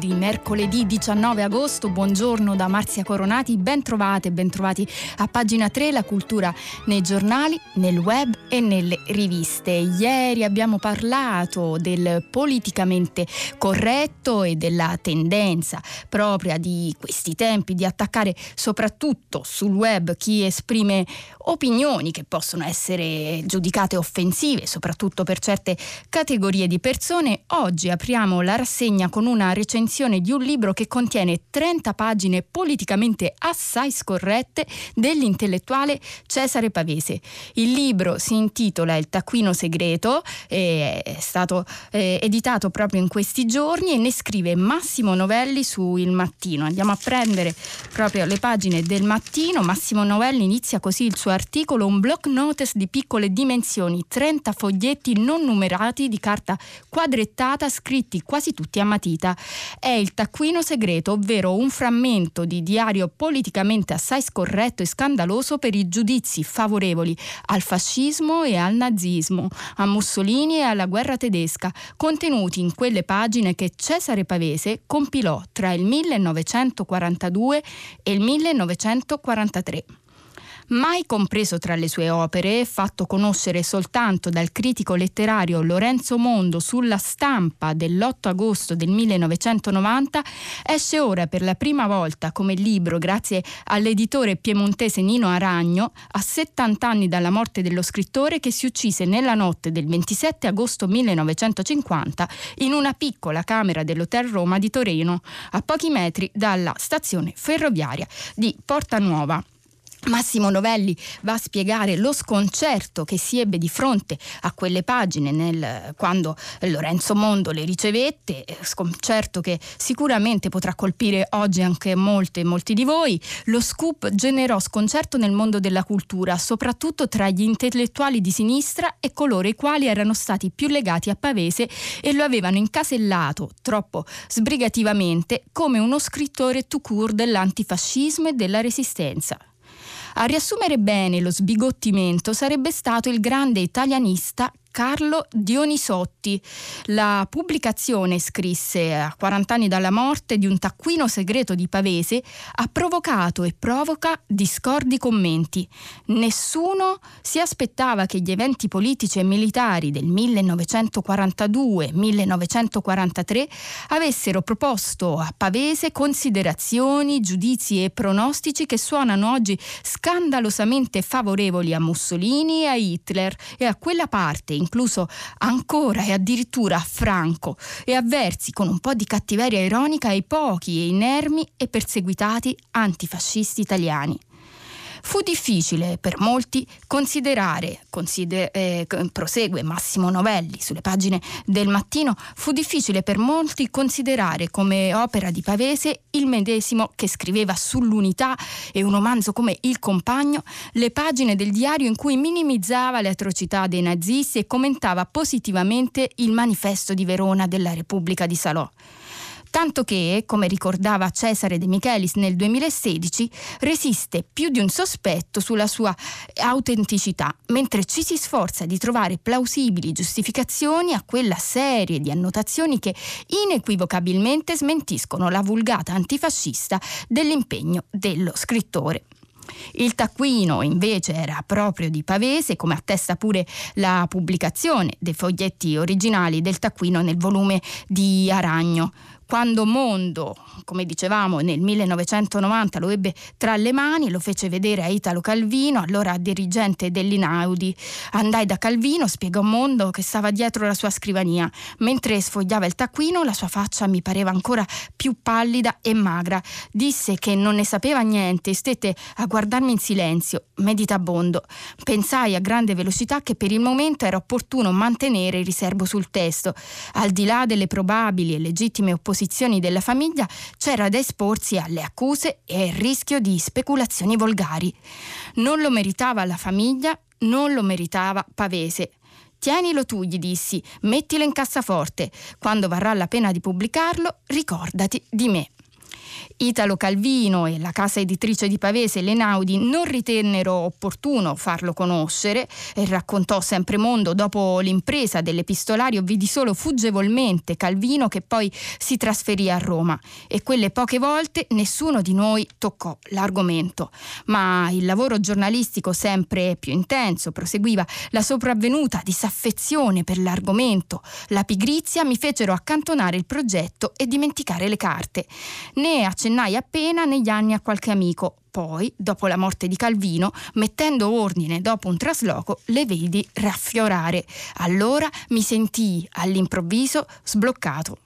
di mercoledì 19 agosto. Buongiorno da Marzia Coronati, ben trovate, ben trovati a pagina 3 la cultura nei giornali, nel web e nelle riviste. Ieri abbiamo parlato del politicamente corretto e della tendenza propria di questi tempi di attaccare soprattutto sul web chi esprime opinioni che possono essere giudicate offensive, soprattutto per certe categorie di persone. Oggi apriamo la rassegna con una recensione di un libro che contiene 30 pagine politicamente assai scorrette dell'intellettuale Cesare Pavese. Il libro si intitola Il taccuino segreto, è stato eh, editato proprio in questi giorni e ne scrive Massimo Novelli su Il Mattino. Andiamo a prendere proprio le pagine del Mattino. Massimo Novelli inizia così il suo articolo, un block notice di piccole dimensioni, 30 foglietti non numerati di carta quadrettata scritti quasi tutti a matita. È il taccuino segreto, ovvero un frammento di diario politicamente assai scorretto e scandaloso per i giudizi favorevoli al fascismo e al nazismo, a Mussolini e alla guerra tedesca, contenuti in quelle pagine che Cesare Pavese compilò tra il 1942 e il 1943 mai compreso tra le sue opere, fatto conoscere soltanto dal critico letterario Lorenzo Mondo sulla stampa dell'8 agosto del 1990, esce ora per la prima volta come libro grazie all'editore piemontese Nino Aragno, a 70 anni dalla morte dello scrittore che si uccise nella notte del 27 agosto 1950 in una piccola camera dell'Hotel Roma di Torino, a pochi metri dalla stazione ferroviaria di Porta Nuova. Massimo Novelli va a spiegare lo sconcerto che si ebbe di fronte a quelle pagine nel, quando Lorenzo Mondo le ricevette, sconcerto che sicuramente potrà colpire oggi anche molte, molti di voi. Lo scoop generò sconcerto nel mondo della cultura, soprattutto tra gli intellettuali di sinistra e coloro i quali erano stati più legati a Pavese e lo avevano incasellato troppo sbrigativamente come uno scrittore tout court dell'antifascismo e della resistenza. A riassumere bene lo sbigottimento sarebbe stato il grande italianista Carlo Dionisotti. La pubblicazione, scrisse a 40 anni dalla morte, di un taccuino segreto di Pavese ha provocato e provoca discordi commenti. Nessuno si aspettava che gli eventi politici e militari del 1942-1943 avessero proposto a Pavese considerazioni, giudizi e pronostici che suonano oggi scandalosamente favorevoli a Mussolini e a Hitler e a quella parte incluso ancora e addirittura Franco, e avversi con un po' di cattiveria ironica ai pochi e inermi e perseguitati antifascisti italiani. Fu difficile per molti considerare, consider- eh, prosegue Massimo Novelli sulle pagine del mattino, fu difficile per molti considerare come opera di Pavese il medesimo che scriveva sull'unità e un romanzo come Il compagno, le pagine del diario in cui minimizzava le atrocità dei nazisti e commentava positivamente il manifesto di Verona della Repubblica di Salò tanto che, come ricordava Cesare De Michelis nel 2016, resiste più di un sospetto sulla sua autenticità, mentre ci si sforza di trovare plausibili giustificazioni a quella serie di annotazioni che inequivocabilmente smentiscono la vulgata antifascista dell'impegno dello scrittore. Il taccuino invece era proprio di Pavese, come attesta pure la pubblicazione dei foglietti originali del taccuino nel volume di Aragno quando Mondo, come dicevamo nel 1990, lo ebbe tra le mani, lo fece vedere a Italo Calvino, allora dirigente dell'Inaudi. Andai da Calvino, spiegò Mondo che stava dietro la sua scrivania. Mentre sfogliava il taccuino, la sua faccia mi pareva ancora più pallida e magra. Disse che non ne sapeva niente e stette a guardarmi in silenzio, meditabondo. Pensai a grande velocità che per il momento era opportuno mantenere il riservo sul testo. Al di là delle probabili e legittime opposizioni, posizioni della famiglia c'era da esporsi alle accuse e al rischio di speculazioni volgari. Non lo meritava la famiglia, non lo meritava Pavese. Tienilo tu, gli dissi, mettilo in cassaforte. Quando varrà la pena di pubblicarlo, ricordati di me. Italo Calvino e la casa editrice di Pavese, Lenaudi, non ritennero opportuno farlo conoscere e raccontò sempre Mondo dopo l'impresa dell'epistolario vidi solo fuggevolmente Calvino che poi si trasferì a Roma e quelle poche volte nessuno di noi toccò l'argomento. Ma il lavoro giornalistico sempre più intenso proseguiva la sopravvenuta disaffezione per l'argomento, la pigrizia mi fecero accantonare il progetto e dimenticare le carte. Accennai appena negli anni a qualche amico. Poi, dopo la morte di Calvino, mettendo ordine dopo un trasloco, le vedi raffiorare. Allora mi sentii all'improvviso sbloccato.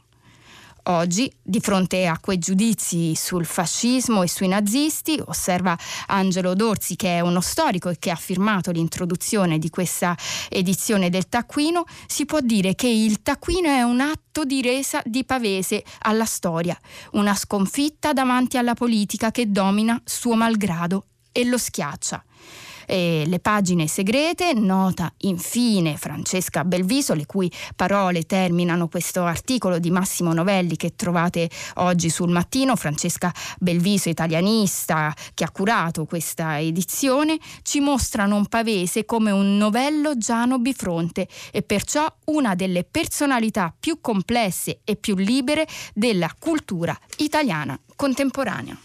Oggi, di fronte a quei giudizi sul fascismo e sui nazisti, osserva Angelo Dorsi, che è uno storico e che ha firmato l'introduzione di questa edizione del Taccuino, si può dire che il Taccuino è un atto di resa di Pavese alla storia, una sconfitta davanti alla politica che domina suo malgrado e lo schiaccia eh, le pagine segrete, nota infine Francesca Belviso, le cui parole terminano questo articolo di Massimo Novelli che trovate oggi sul mattino. Francesca Belviso, italianista, che ha curato questa edizione, ci mostrano un pavese come un novello Giano bifronte e perciò una delle personalità più complesse e più libere della cultura italiana contemporanea.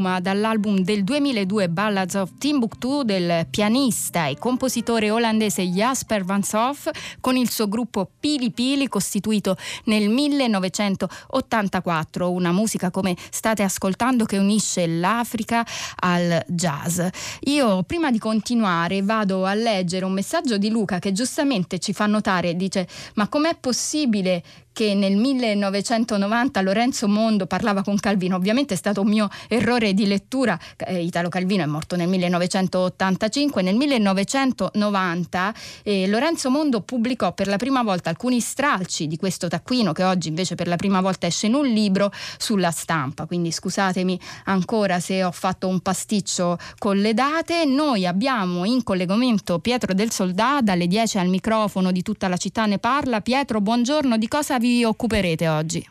Kakuma dall'album del 2002 Ballads of Timbuktu del pianista e compositore olandese Jasper Van Soff con il suo gruppo Pili Pili costituito nel 1984, una musica come state ascoltando che unisce l'Africa al jazz. Io prima di continuare vado a leggere un messaggio di Luca che giustamente ci fa notare, dice ma com'è possibile che nel 1990 Lorenzo Mondo parlava con Calvino, ovviamente è stato un mio errore di lettura, eh, Italo Calvino è morto nel 1985, nel 1990 eh, Lorenzo Mondo pubblicò per la prima volta alcuni stralci di questo taccuino che oggi invece per la prima volta esce in un libro sulla stampa, quindi scusatemi ancora se ho fatto un pasticcio con le date, noi abbiamo in collegamento Pietro del Soldà dalle 10 al microfono di tutta la città ne parla, Pietro buongiorno, di cosa vi occuperete oggi?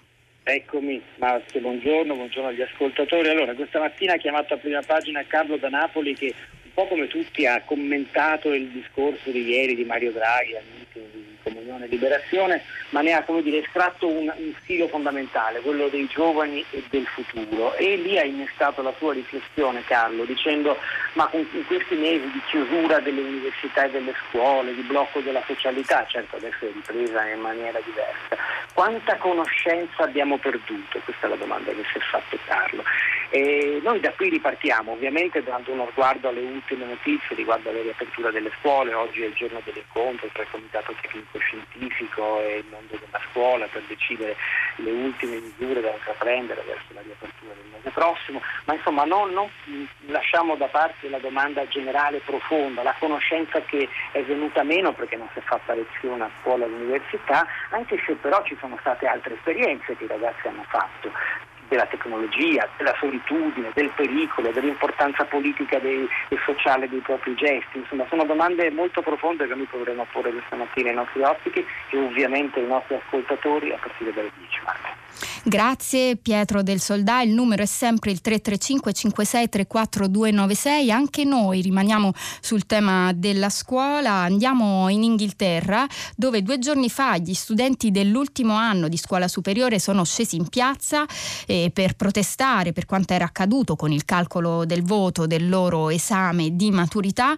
Eccomi, Marzio, buongiorno, buongiorno agli ascoltatori. Allora, questa mattina ha chiamato a prima pagina Carlo da Napoli che un po' come tutti ha commentato il discorso di ieri di Mario Draghi al meeting di Comunione e Liberazione, ma ne ha dire, estratto un, un stilo fondamentale, quello dei giovani e del futuro. E lì ha innestato la sua riflessione, Carlo, dicendo ma in questi mesi di chiusura delle università e delle scuole, di blocco della socialità, certo adesso è ripresa in maniera diversa, quanta conoscenza abbiamo perduto? Questa è la domanda che si è fatto Carlo. E noi da qui ripartiamo, ovviamente dando uno sguardo alle ultime notizie riguardo alla riapertura delle scuole, oggi è il giorno dell'incontro tra il Comitato Tecnico Scientifico e il mondo della scuola per decidere le ultime misure da intraprendere verso la riapertura del mese prossimo, ma insomma non, non lasciamo da parte la domanda generale profonda, la conoscenza che è venuta meno perché non si è fatta lezione a scuola e all'università, anche se però ci sono state altre esperienze che i ragazzi hanno fatto della tecnologia, della solitudine, del pericolo, dell'importanza politica e sociale dei propri gesti. Insomma, sono domande molto profonde che noi potremo porre questa mattina ai nostri ospiti e ovviamente ai nostri ascoltatori a partire dalle 10 marzo. Grazie Pietro del Soldà, il numero è sempre il 335 56 34 296, anche noi rimaniamo sul tema della scuola, andiamo in Inghilterra dove due giorni fa gli studenti dell'ultimo anno di scuola superiore sono scesi in piazza eh, per protestare per quanto era accaduto con il calcolo del voto del loro esame di maturità.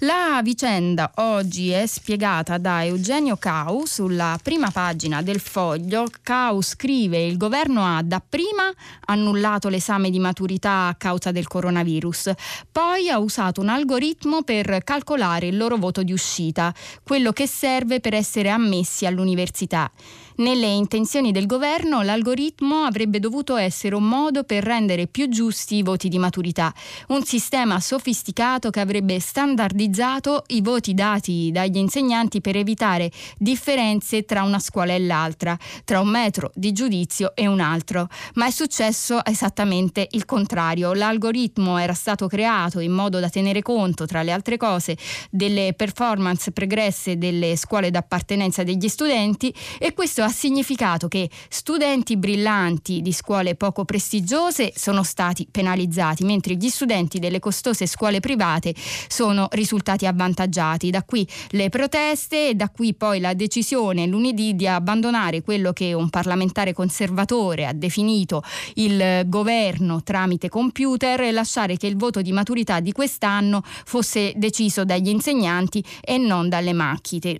La vicenda oggi è spiegata da Eugenio Cau sulla prima pagina del foglio. Cau scrive il governo ha dapprima annullato l'esame di maturità a causa del coronavirus, poi ha usato un algoritmo per calcolare il loro voto di uscita, quello che serve per essere ammessi all'università. Nelle intenzioni del governo l'algoritmo avrebbe dovuto essere un modo per rendere più giusti i voti di maturità, un sistema sofisticato che avrebbe standardizzato i voti dati dagli insegnanti per evitare differenze tra una scuola e l'altra, tra un metro di giudizio e un altro. Ma è successo esattamente il contrario. L'algoritmo era stato creato in modo da tenere conto, tra le altre cose, delle performance pregresse delle scuole d'appartenenza degli studenti e questo ha significato che studenti brillanti di scuole poco prestigiose sono stati penalizzati, mentre gli studenti delle costose scuole private sono risultati avvantaggiati. Da qui le proteste e da qui poi la decisione lunedì di abbandonare quello che un parlamentare conservatore ha definito il governo tramite computer e lasciare che il voto di maturità di quest'anno fosse deciso dagli insegnanti e non dalle macchine.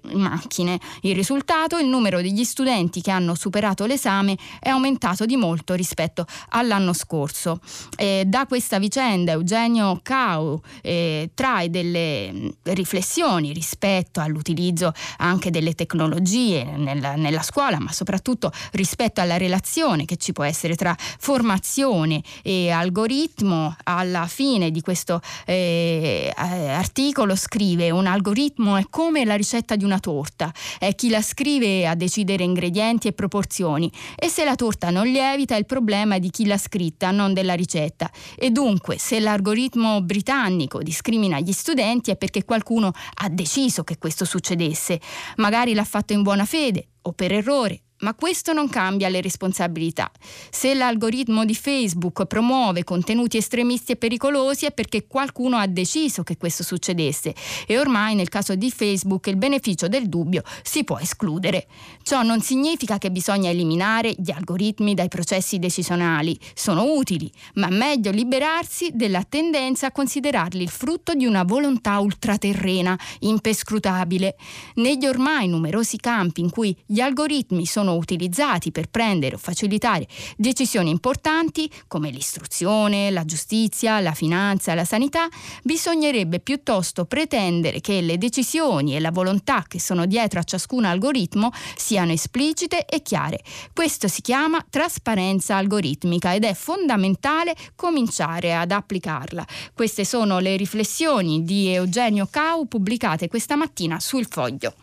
Il risultato, il numero degli studenti studenti che hanno superato l'esame è aumentato di molto rispetto all'anno scorso. Eh, da questa vicenda Eugenio Cau eh, trae delle mm, riflessioni rispetto all'utilizzo anche delle tecnologie nella, nella scuola, ma soprattutto rispetto alla relazione che ci può essere tra formazione e algoritmo. Alla fine di questo eh, articolo scrive un algoritmo è come la ricetta di una torta, è chi la scrive a decidere ingredienti ingredienti e proporzioni e se la torta non lievita il problema è di chi l'ha scritta, non della ricetta. E dunque, se l'algoritmo britannico discrimina gli studenti è perché qualcuno ha deciso che questo succedesse. Magari l'ha fatto in buona fede o per errore ma questo non cambia le responsabilità. Se l'algoritmo di Facebook promuove contenuti estremisti e pericolosi è perché qualcuno ha deciso che questo succedesse e ormai nel caso di Facebook il beneficio del dubbio si può escludere. Ciò non significa che bisogna eliminare gli algoritmi dai processi decisionali. Sono utili, ma meglio liberarsi della tendenza a considerarli il frutto di una volontà ultraterrena, impescrutabile. Negli ormai numerosi campi in cui gli algoritmi sono sono utilizzati per prendere o facilitare decisioni importanti come l'istruzione, la giustizia, la finanza, la sanità, bisognerebbe piuttosto pretendere che le decisioni e la volontà che sono dietro a ciascun algoritmo siano esplicite e chiare. Questo si chiama trasparenza algoritmica ed è fondamentale cominciare ad applicarla. Queste sono le riflessioni di Eugenio Cau pubblicate questa mattina sul foglio.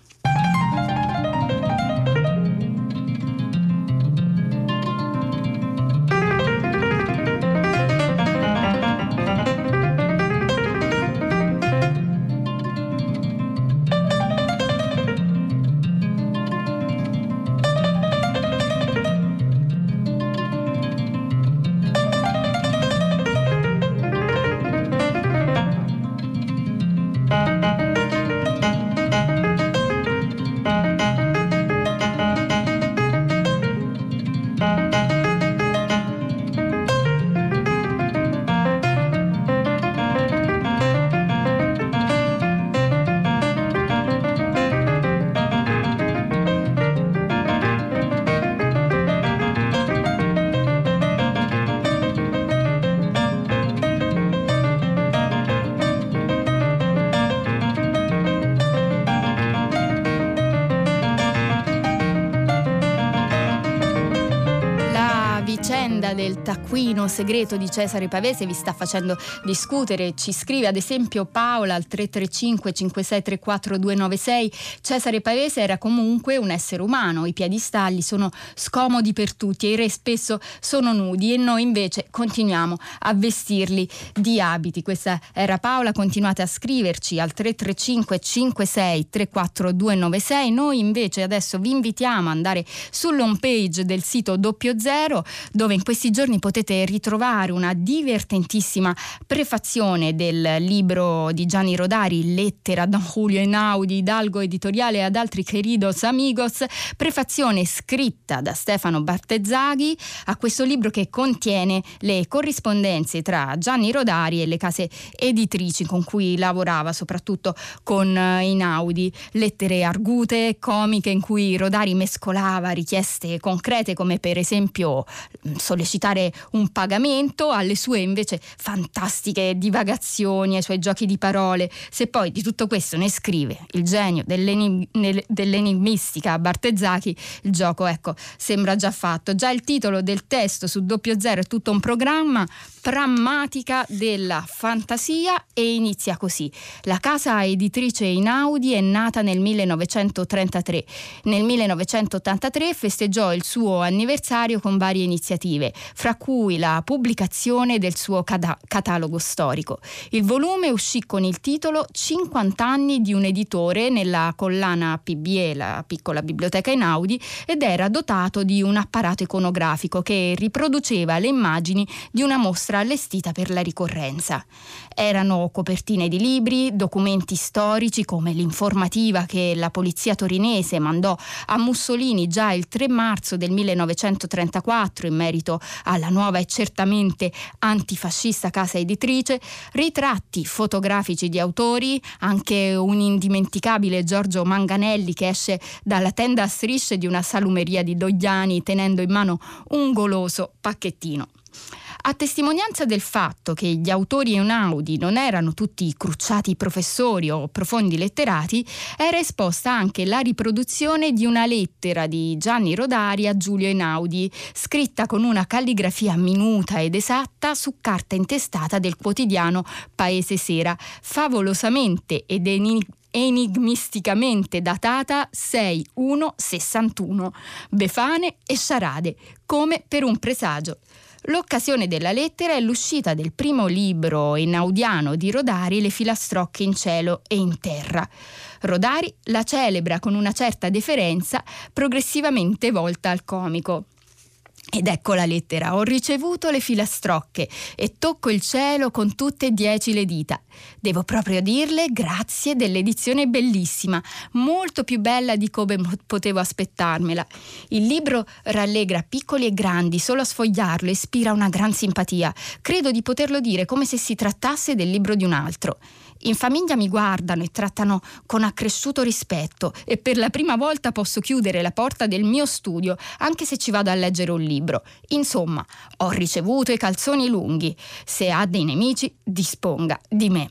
Taccuino segreto di Cesare Pavese vi sta facendo discutere. Ci scrive ad esempio Paola al 335 5634 296. Cesare Pavese era comunque un essere umano, i piedistalli sono scomodi per tutti e i re spesso sono nudi e noi invece continuiamo a vestirli di abiti. Questa era Paola, continuate a scriverci al 335 56 34 296. Noi invece adesso vi invitiamo ad andare sull'home page del sito Doppio Zero dove in questi giorni potete ritrovare una divertentissima prefazione del libro di Gianni Rodari, Lettera da Julio Einaudi, Hidalgo Editoriale ad altri queridos amigos, prefazione scritta da Stefano Bartezzaghi a questo libro che contiene le corrispondenze tra Gianni Rodari e le case editrici con cui lavorava, soprattutto con Einaudi, lettere argute, comiche in cui Rodari mescolava richieste concrete come per esempio sollecitare un pagamento, alle sue invece fantastiche divagazioni, ai suoi giochi di parole. Se poi di tutto questo ne scrive il genio dell'enig- dell'enigmistica Bartezzacchi, il gioco ecco sembra già fatto. Già il titolo del testo su doppio zero è tutto un programma, Prammatica della fantasia e inizia così. La casa editrice Inaudi è nata nel 1933. Nel 1983 festeggiò il suo anniversario con varie iniziative, fra cui la pubblicazione del suo cata- catalogo storico. Il volume uscì con il titolo 50 anni di un editore nella collana PBE, la piccola biblioteca Inaudi, ed era dotato di un apparato iconografico che riproduceva le immagini di una mostra allestita per la ricorrenza. Erano copertine di libri, documenti storici come l'informativa che la polizia torinese mandò a Mussolini già il 3 marzo del 1934 in merito alla nuova e certamente antifascista casa editrice, ritratti fotografici di autori, anche un indimenticabile Giorgio Manganelli che esce dalla tenda a strisce di una salumeria di Dogliani tenendo in mano un goloso pacchettino. A testimonianza del fatto che gli autori Einaudi non erano tutti crucciati professori o profondi letterati, era esposta anche la riproduzione di una lettera di Gianni Rodari a Giulio Einaudi, scritta con una calligrafia minuta ed esatta su carta intestata del quotidiano Paese Sera, favolosamente ed enigmaticamente enigmisticamente datata 6161, Befane e Sciarade, come per un presagio. L'occasione della lettera è l'uscita del primo libro inaudiano di Rodari, Le filastrocche in cielo e in terra. Rodari la celebra con una certa deferenza, progressivamente volta al comico. Ed ecco la lettera. Ho ricevuto le filastrocche e tocco il cielo con tutte e dieci le dita. Devo proprio dirle grazie dell'edizione bellissima, molto più bella di come potevo aspettarmela. Il libro rallegra piccoli e grandi, solo a sfogliarlo ispira una gran simpatia. Credo di poterlo dire come se si trattasse del libro di un altro. In famiglia mi guardano e trattano con accresciuto rispetto e per la prima volta posso chiudere la porta del mio studio anche se ci vado a leggere un libro. Insomma, ho ricevuto i calzoni lunghi. Se ha dei nemici, disponga di me.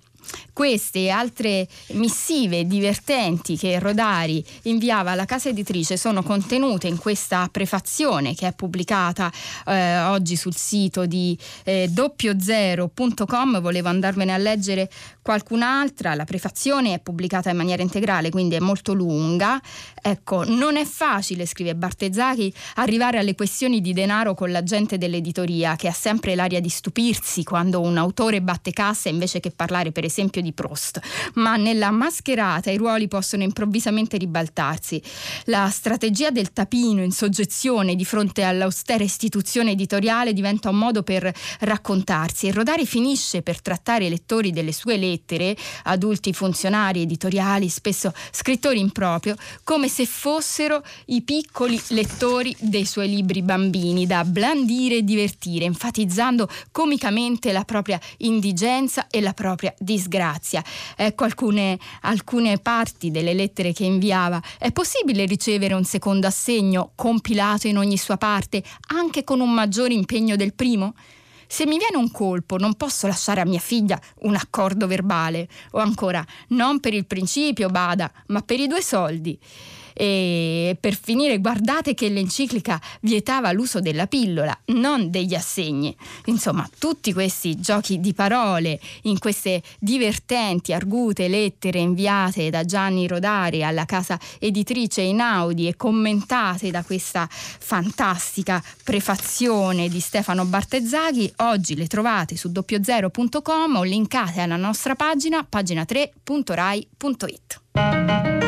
Queste e altre missive divertenti che Rodari inviava alla casa editrice sono contenute in questa prefazione che è pubblicata eh, oggi sul sito di eh, doppiozero.com. Volevo andarvene a leggere qualcun'altra. La prefazione è pubblicata in maniera integrale, quindi è molto lunga. Ecco, non è facile, scrive Bartezzacchi, arrivare alle questioni di denaro con la gente dell'editoria, che ha sempre l'aria di stupirsi quando un autore batte cassa invece che parlare, per esempio, di Proust. Ma nella mascherata i ruoli possono improvvisamente ribaltarsi. La strategia del tapino in soggezione di fronte all'austera istituzione editoriale diventa un modo per raccontarsi e Rodari finisce per trattare i lettori delle sue lettere, adulti funzionari editoriali, spesso scrittori in proprio, come se fossero i piccoli lettori dei suoi libri bambini, da blandire e divertire, enfatizzando comicamente la propria indigenza e la propria disgrazia. Ecco alcune, alcune parti delle lettere che inviava. È possibile ricevere un secondo assegno compilato in ogni sua parte, anche con un maggiore impegno del primo? Se mi viene un colpo, non posso lasciare a mia figlia un accordo verbale. O ancora, non per il principio, bada, ma per i due soldi. E per finire, guardate che l'enciclica vietava l'uso della pillola, non degli assegni. Insomma, tutti questi giochi di parole in queste divertenti, argute lettere inviate da Gianni Rodari alla casa editrice Inaudi e commentate da questa fantastica prefazione di Stefano Bartezzaghi, oggi le trovate su doppiozero.com o linkate alla nostra pagina, pagina3.rai.it.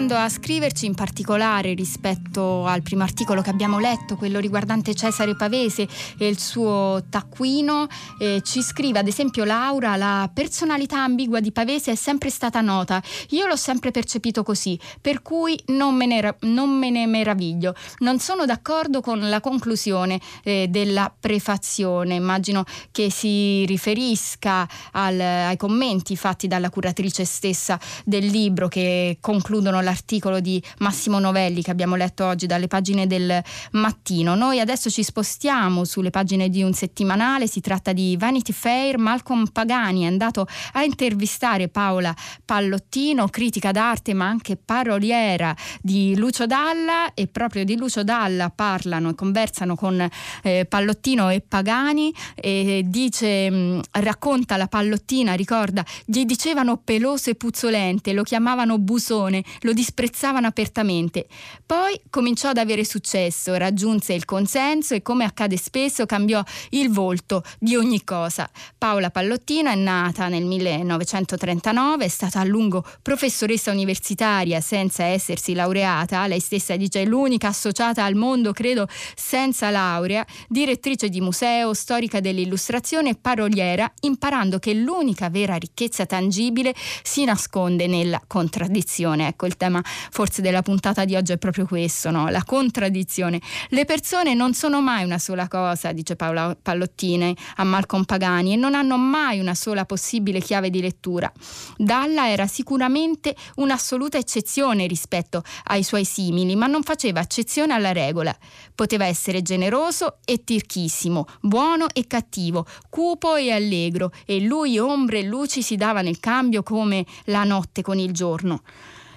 continuando a scriverci in particolare rispetto al primo articolo che abbiamo letto, quello riguardante Cesare Pavese e il suo taccuino. Eh, ci scrive ad esempio Laura, la personalità ambigua di Pavese è sempre stata nota, io l'ho sempre percepito così, per cui non me ne, non me ne meraviglio. Non sono d'accordo con la conclusione eh, della prefazione, immagino che si riferisca al, ai commenti fatti dalla curatrice stessa del libro che concludono l'articolo di Massimo Novelli che abbiamo letto oggi dalle pagine del mattino. Noi adesso ci spostiamo sulle pagine di un settimanale, si tratta di Vanity Fair, Malcolm Pagani è andato a intervistare Paola Pallottino, critica d'arte ma anche paroliera di Lucio Dalla e proprio di Lucio Dalla parlano e conversano con eh, Pallottino e Pagani e dice, mh, mm, racconta la Pallottina, ricorda, gli dicevano peloso e puzzolente, lo chiamavano busone, lo disprezzavano apertamente. Poi cominciò ad avere successo, raggiunse il consenso e come accade spesso cambiò il volto di ogni cosa. Paola Pallottina è nata nel 1939, è stata a lungo professoressa universitaria senza essersi laureata, lei stessa dice l'unica associata al mondo, credo, senza laurea, direttrice di museo, storica dell'illustrazione e paroliera, imparando che l'unica vera ricchezza tangibile si nasconde nella contraddizione. Ecco, il tema forse della puntata di oggi è proprio questo, no? la contraddizione. Le persone non sono mai una sola cosa, dice Paola Pallottine a Malcolm Pagani, e non hanno mai una sola possibile chiave di lettura. Dalla era sicuramente un'assoluta eccezione rispetto ai suoi simili, ma non faceva eccezione alla regola. Poteva essere generoso e tirchissimo, buono e cattivo, cupo e allegro, e lui ombre e luci si dava nel cambio come la notte con il giorno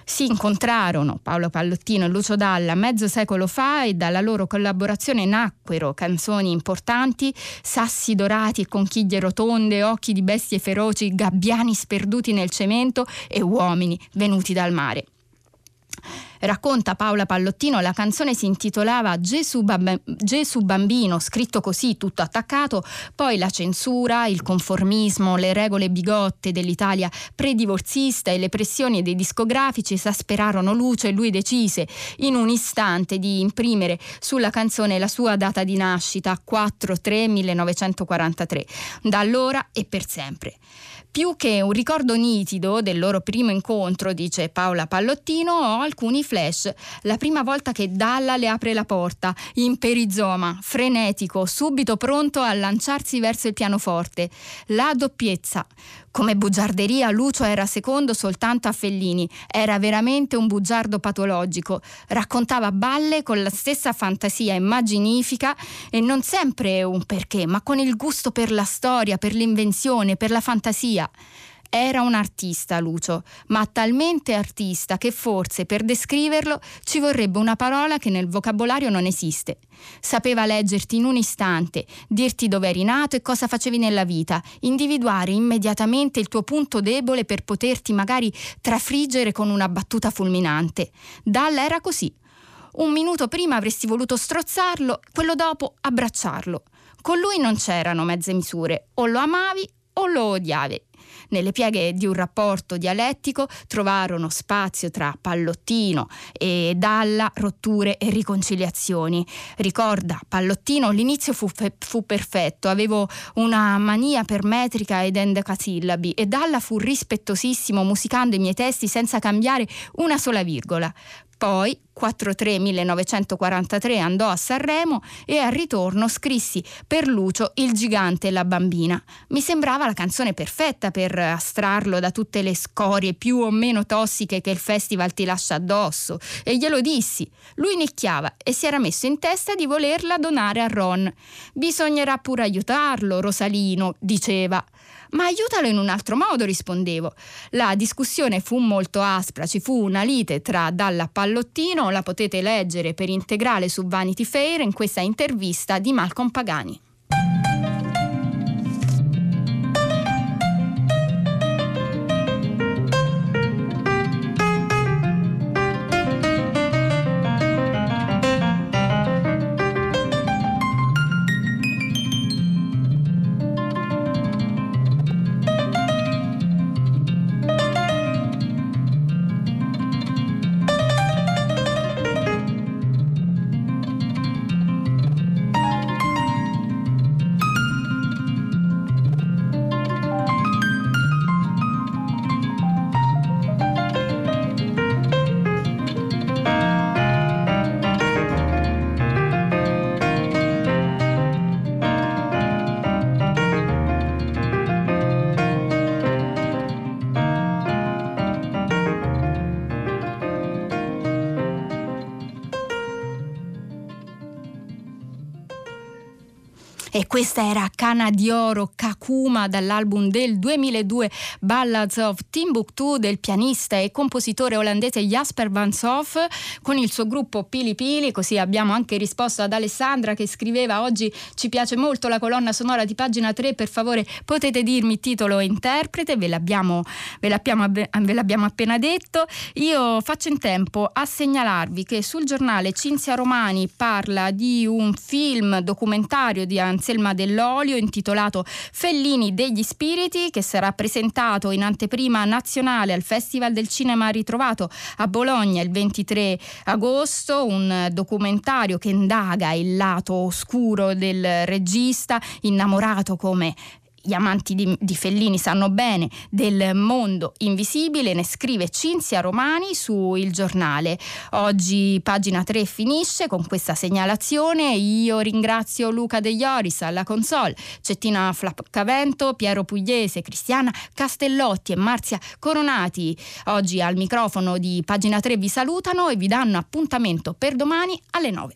si incontrarono Paolo Pallottino e Lucio Dalla mezzo secolo fa e dalla loro collaborazione nacquero canzoni importanti, sassi dorati e conchiglie rotonde, occhi di bestie feroci, gabbiani sperduti nel cemento e uomini venuti dal mare. Racconta Paola Pallottino, la canzone si intitolava Gesù, Bab- Gesù Bambino, scritto così, tutto attaccato, poi la censura, il conformismo, le regole bigotte dell'Italia predivorzista e le pressioni dei discografici esasperarono Luce. E lui decise in un istante di imprimere sulla canzone la sua data di nascita, 4-3-1943, da allora e per sempre. Più che un ricordo nitido del loro primo incontro, dice Paola Pallottino, ho alcuni flash, la prima volta che Dalla le apre la porta, in perizoma, frenetico, subito pronto a lanciarsi verso il pianoforte. La doppiezza. Come bugiarderia Lucio era secondo soltanto a Fellini, era veramente un bugiardo patologico, raccontava balle con la stessa fantasia immaginifica e non sempre un perché, ma con il gusto per la storia, per l'invenzione, per la fantasia. Era un artista Lucio, ma talmente artista che forse per descriverlo ci vorrebbe una parola che nel vocabolario non esiste. Sapeva leggerti in un istante, dirti dove eri nato e cosa facevi nella vita, individuare immediatamente il tuo punto debole per poterti magari trafriggere con una battuta fulminante. Dalla era così. Un minuto prima avresti voluto strozzarlo, quello dopo abbracciarlo. Con lui non c'erano mezze misure, o lo amavi o lo odiavi. Nelle pieghe di un rapporto dialettico trovarono spazio tra pallottino e dalla, rotture e riconciliazioni. Ricorda, pallottino, l'inizio fu, fu perfetto, avevo una mania per metrica ed endecasillabi e dalla fu rispettosissimo musicando i miei testi senza cambiare una sola virgola. Poi 4-3 1943 andò a Sanremo e al ritorno scrissi per Lucio Il gigante e la bambina. Mi sembrava la canzone perfetta per astrarlo da tutte le scorie più o meno tossiche che il festival ti lascia addosso e glielo dissi. Lui nicchiava e si era messo in testa di volerla donare a Ron. Bisognerà pure aiutarlo, Rosalino, diceva. Ma aiutalo in un altro modo, rispondevo. La discussione fu molto aspra, ci fu una lite tra Dalla Pallottino, la potete leggere per integrale su Vanity Fair in questa intervista di Malcolm Pagani. Questa era Cana di Oro Kakuma dall'album del 2002 Ballads of Timbuktu del pianista e compositore olandese Jasper Van Sof con il suo gruppo Pili Pili. Così abbiamo anche risposto ad Alessandra che scriveva oggi ci piace molto la colonna sonora di pagina 3. Per favore potete dirmi titolo e interprete, ve l'abbiamo, ve l'abbiamo, ve l'abbiamo appena detto. Io faccio in tempo a segnalarvi che sul giornale Cinzia Romani parla di un film documentario di Anselma Dell'Olio intitolato Fellini degli Spiriti che sarà presentato in anteprima nazionale al Festival del Cinema Ritrovato a Bologna il 23 agosto, un documentario che indaga il lato oscuro del regista innamorato come gli amanti di, di, Fellini sanno bene del mondo invisibile, ne scrive Cinzia Romani su Il Giornale. Oggi pagina 3 finisce con questa segnalazione. Io ringrazio Luca De Ioris alla console, Cettina Flaccavento, Piero Pugliese, Cristiana Castellotti e Marzia Coronati. Oggi al microfono di pagina 3 vi salutano e vi danno appuntamento per domani alle 9.